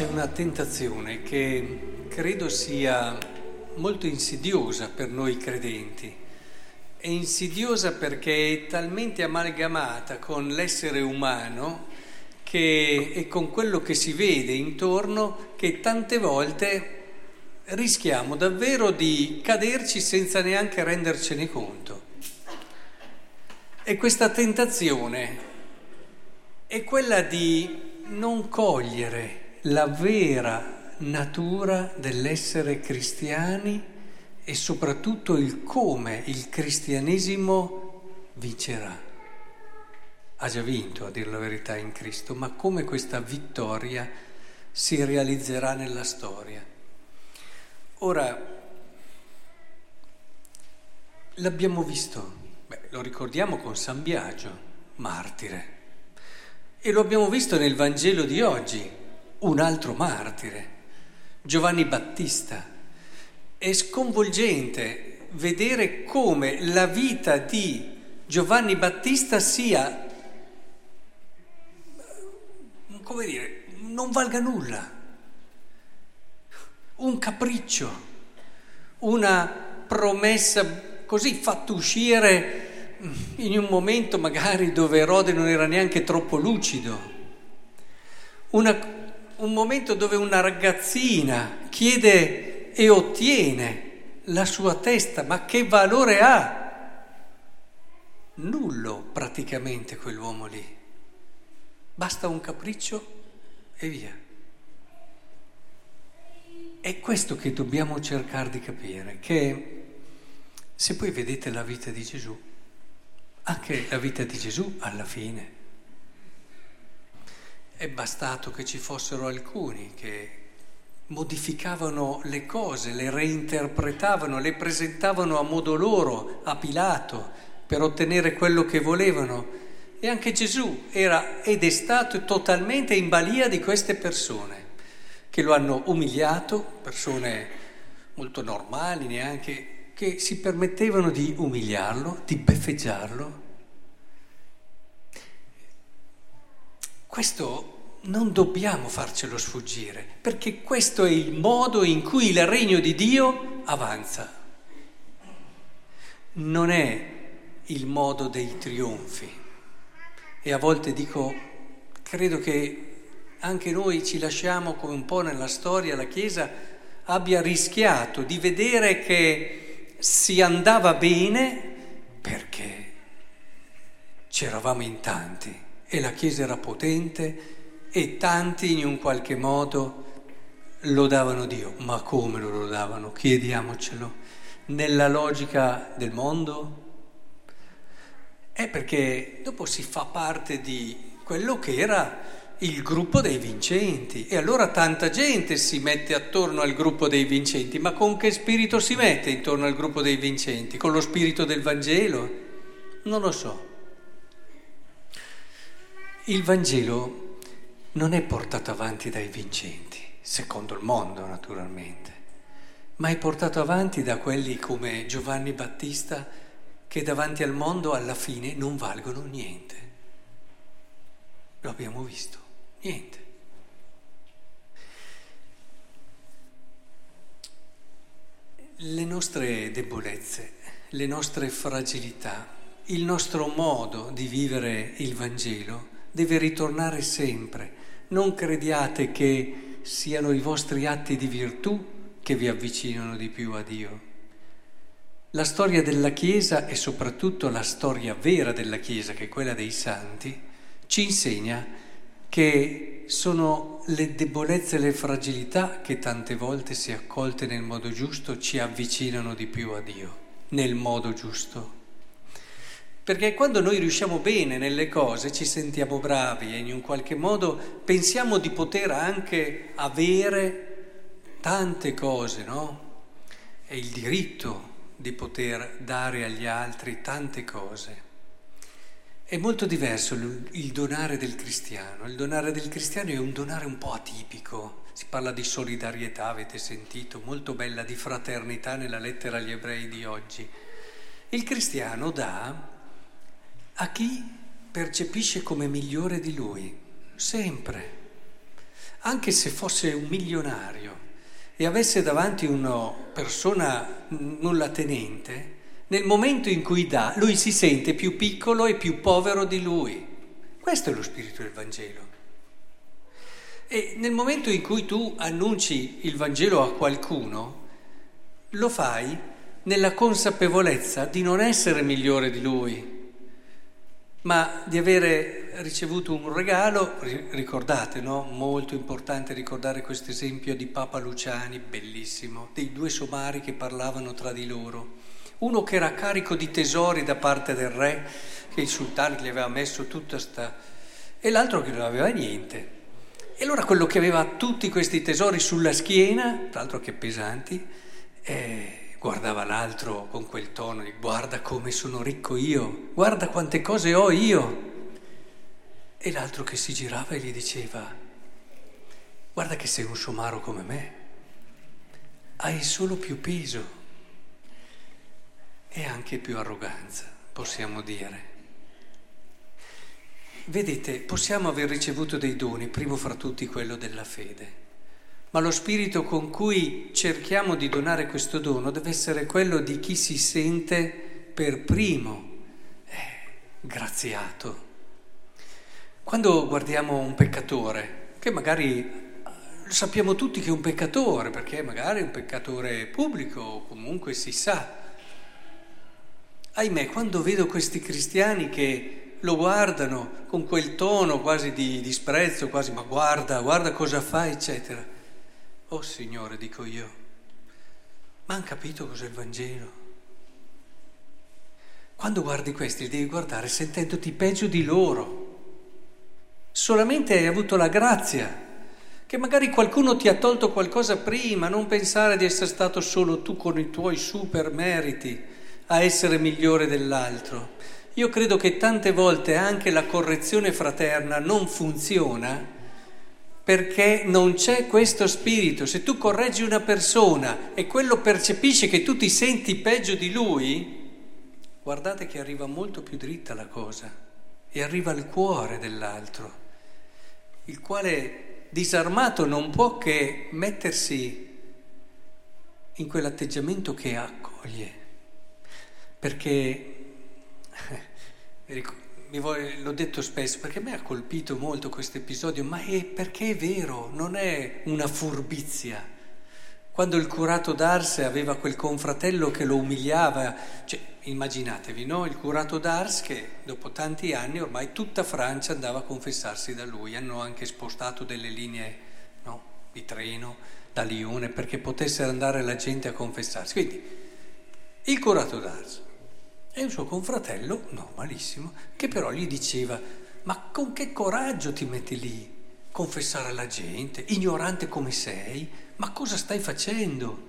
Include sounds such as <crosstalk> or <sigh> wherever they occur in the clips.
C'è una tentazione che credo sia molto insidiosa per noi credenti. È insidiosa perché è talmente amalgamata con l'essere umano che, e con quello che si vede intorno che tante volte rischiamo davvero di caderci senza neanche rendercene conto. E questa tentazione è quella di non cogliere la vera natura dell'essere cristiani e soprattutto il come il cristianesimo vincerà. Ha già vinto, a dire la verità, in Cristo, ma come questa vittoria si realizzerà nella storia. Ora, l'abbiamo visto, Beh, lo ricordiamo con San Biagio, martire, e lo abbiamo visto nel Vangelo di oggi, un altro martire, Giovanni Battista. È sconvolgente vedere come la vita di Giovanni Battista sia, come dire, non valga nulla, un capriccio, una promessa così fatta uscire in un momento magari dove Erode non era neanche troppo lucido, una un momento dove una ragazzina chiede e ottiene la sua testa, ma che valore ha? Nullo praticamente quell'uomo lì. Basta un capriccio e via. È questo che dobbiamo cercare di capire, che se poi vedete la vita di Gesù, anche la vita di Gesù alla fine, è bastato che ci fossero alcuni che modificavano le cose, le reinterpretavano, le presentavano a modo loro, a Pilato, per ottenere quello che volevano. E anche Gesù era ed è stato totalmente in balia di queste persone che lo hanno umiliato, persone molto normali neanche, che si permettevano di umiliarlo, di beffeggiarlo, Questo non dobbiamo farcelo sfuggire, perché questo è il modo in cui il regno di Dio avanza. Non è il modo dei trionfi. E a volte dico, credo che anche noi ci lasciamo come un po' nella storia, la Chiesa abbia rischiato di vedere che si andava bene perché c'eravamo in tanti e la Chiesa era potente e tanti in un qualche modo lodavano Dio. Ma come lo lodavano? Chiediamocelo. Nella logica del mondo? È perché dopo si fa parte di quello che era il gruppo dei vincenti e allora tanta gente si mette attorno al gruppo dei vincenti, ma con che spirito si mette intorno al gruppo dei vincenti? Con lo spirito del Vangelo? Non lo so. Il Vangelo non è portato avanti dai vincenti, secondo il mondo naturalmente, ma è portato avanti da quelli come Giovanni Battista che davanti al mondo alla fine non valgono niente. Lo abbiamo visto, niente. Le nostre debolezze, le nostre fragilità, il nostro modo di vivere il Vangelo deve ritornare sempre. Non crediate che siano i vostri atti di virtù che vi avvicinano di più a Dio. La storia della Chiesa e soprattutto la storia vera della Chiesa, che è quella dei santi, ci insegna che sono le debolezze e le fragilità che tante volte, se accolte nel modo giusto, ci avvicinano di più a Dio, nel modo giusto. Perché quando noi riusciamo bene nelle cose ci sentiamo bravi e in un qualche modo pensiamo di poter anche avere tante cose, no? È il diritto di poter dare agli altri tante cose. È molto diverso il donare del cristiano. Il donare del cristiano è un donare un po' atipico. Si parla di solidarietà, avete sentito, molto bella, di fraternità nella lettera agli ebrei di oggi. Il cristiano dà a chi percepisce come migliore di lui, sempre, anche se fosse un milionario e avesse davanti una persona nulla tenente, nel momento in cui dà, lui si sente più piccolo e più povero di lui. Questo è lo spirito del Vangelo. E nel momento in cui tu annunci il Vangelo a qualcuno, lo fai nella consapevolezza di non essere migliore di lui, ma di avere ricevuto un regalo, ricordate, no? Molto importante ricordare questo esempio di Papa Luciani, bellissimo, dei due somari che parlavano tra di loro. Uno che era carico di tesori da parte del re, che il sultano gli aveva messo tutta sta... e l'altro che non aveva niente. E allora quello che aveva tutti questi tesori sulla schiena, tra l'altro che pesanti, eh, guardava l'altro con quel tono di guarda come sono ricco io, guarda quante cose ho io. E l'altro che si girava e gli diceva guarda che sei un somaro come me, hai solo più peso e anche più arroganza, possiamo dire. Vedete, possiamo aver ricevuto dei doni, primo fra tutti quello della fede ma lo spirito con cui cerchiamo di donare questo dono deve essere quello di chi si sente per primo eh, graziato. Quando guardiamo un peccatore, che magari eh, sappiamo tutti che è un peccatore, perché magari è un peccatore pubblico o comunque si sa, ahimè, quando vedo questi cristiani che lo guardano con quel tono quasi di disprezzo, quasi ma guarda, guarda cosa fa, eccetera Oh Signore, dico io, ma hanno capito cos'è il Vangelo? Quando guardi questi devi guardare sentendoti peggio di loro. Solamente hai avuto la grazia, che magari qualcuno ti ha tolto qualcosa prima, non pensare di essere stato solo tu con i tuoi super meriti a essere migliore dell'altro. Io credo che tante volte anche la correzione fraterna non funziona perché non c'è questo spirito. Se tu correggi una persona e quello percepisce che tu ti senti peggio di lui, guardate che arriva molto più dritta la cosa e arriva al cuore dell'altro, il quale disarmato non può che mettersi in quell'atteggiamento che accoglie, perché voglio, <laughs> l'ho detto spesso, perché a me ha colpito molto questo episodio, ma è perché è vero, non è una furbizia. Quando il curato d'Ars aveva quel confratello che lo umiliava, cioè, immaginatevi, no? Il curato d'Ars che dopo tanti anni ormai tutta Francia andava a confessarsi da lui, hanno anche spostato delle linee no? di treno da Lione perché potesse andare la gente a confessarsi. Quindi il curato d'Ars e un suo confratello, normalissimo, che però gli diceva, ma con che coraggio ti metti lì? Confessare alla gente, ignorante come sei, ma cosa stai facendo?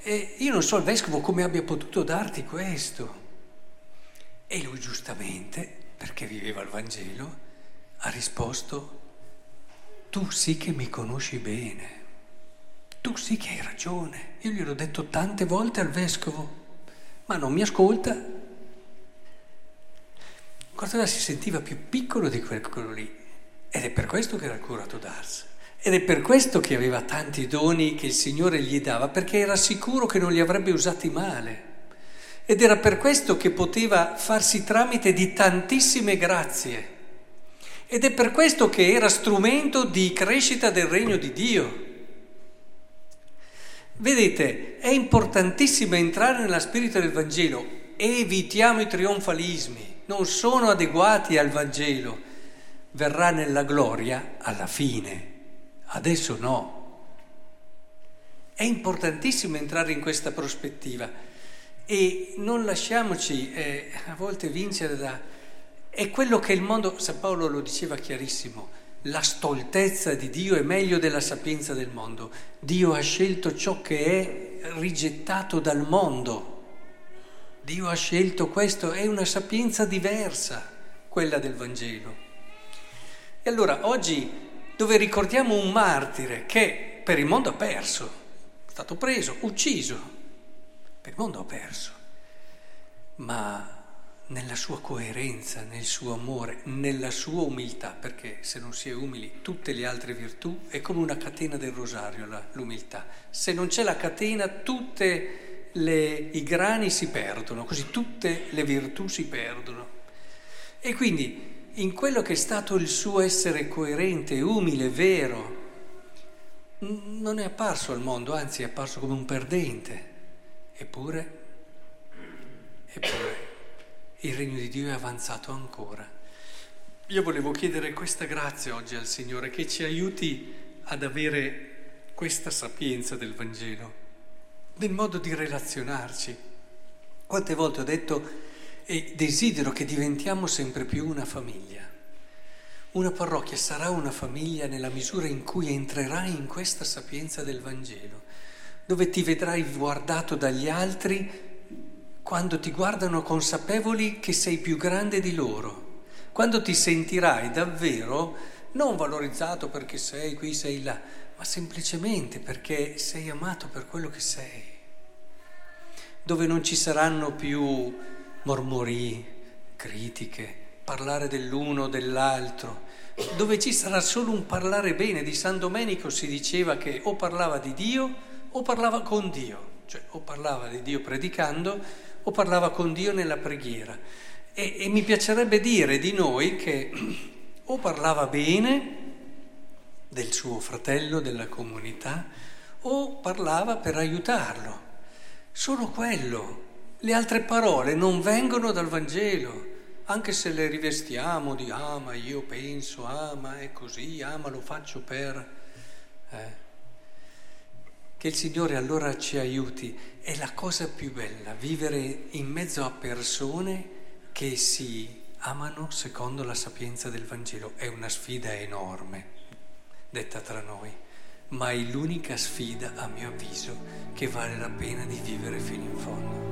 E io non so il vescovo come abbia potuto darti questo. E lui giustamente, perché viveva il Vangelo, ha risposto, tu sì che mi conosci bene, tu sì che hai ragione. Io gliel'ho detto tante volte al vescovo, ma non mi ascolta Cortona si sentiva più piccolo di quello lì ed è per questo che era curato d'Ars. Ed è per questo che aveva tanti doni che il Signore gli dava, perché era sicuro che non li avrebbe usati male. Ed era per questo che poteva farsi tramite di tantissime grazie. Ed è per questo che era strumento di crescita del regno di Dio. Vedete, è importantissimo entrare nella spirito del Vangelo, evitiamo i trionfalismi. Non sono adeguati al Vangelo, verrà nella gloria alla fine, adesso no. È importantissimo entrare in questa prospettiva. E non lasciamoci eh, a volte vincere da... È quello che il mondo, San Paolo lo diceva chiarissimo, la stoltezza di Dio è meglio della sapienza del mondo. Dio ha scelto ciò che è rigettato dal mondo Dio ha scelto questo, è una sapienza diversa, quella del Vangelo. E allora oggi dove ricordiamo un martire che per il mondo ha perso, è stato preso, ucciso, per il mondo ha perso, ma nella sua coerenza, nel suo amore, nella sua umiltà, perché se non si è umili tutte le altre virtù è come una catena del rosario l'umiltà. Se non c'è la catena tutti i grani si perdono, così tutte le virtù si perdono. E quindi in quello che è stato il suo essere coerente, umile, vero, non è apparso al mondo, anzi è apparso come un perdente. Eppure, eppure il regno di Dio è avanzato ancora. Io volevo chiedere questa grazia oggi al Signore che ci aiuti ad avere questa sapienza del Vangelo, nel modo di relazionarci. Quante volte ho detto e desidero che diventiamo sempre più una famiglia. Una parrocchia sarà una famiglia nella misura in cui entrerai in questa sapienza del Vangelo, dove ti vedrai guardato dagli altri quando ti guardano consapevoli che sei più grande di loro, quando ti sentirai davvero non valorizzato perché sei qui, sei là, ma semplicemente perché sei amato per quello che sei, dove non ci saranno più mormori, critiche, parlare dell'uno o dell'altro, dove ci sarà solo un parlare bene. Di San Domenico si diceva che o parlava di Dio o parlava con Dio, cioè o parlava di Dio predicando o parlava con Dio nella preghiera. E, e mi piacerebbe dire di noi che <clears throat> o parlava bene del suo fratello, della comunità, o parlava per aiutarlo. Solo quello. Le altre parole non vengono dal Vangelo, anche se le rivestiamo di ama, io penso, ama, è così, ama, lo faccio per... Eh. Che il Signore allora ci aiuti. È la cosa più bella, vivere in mezzo a persone che si amano secondo la sapienza del Vangelo. È una sfida enorme, detta tra noi, ma è l'unica sfida, a mio avviso, che vale la pena di vivere fino in fondo.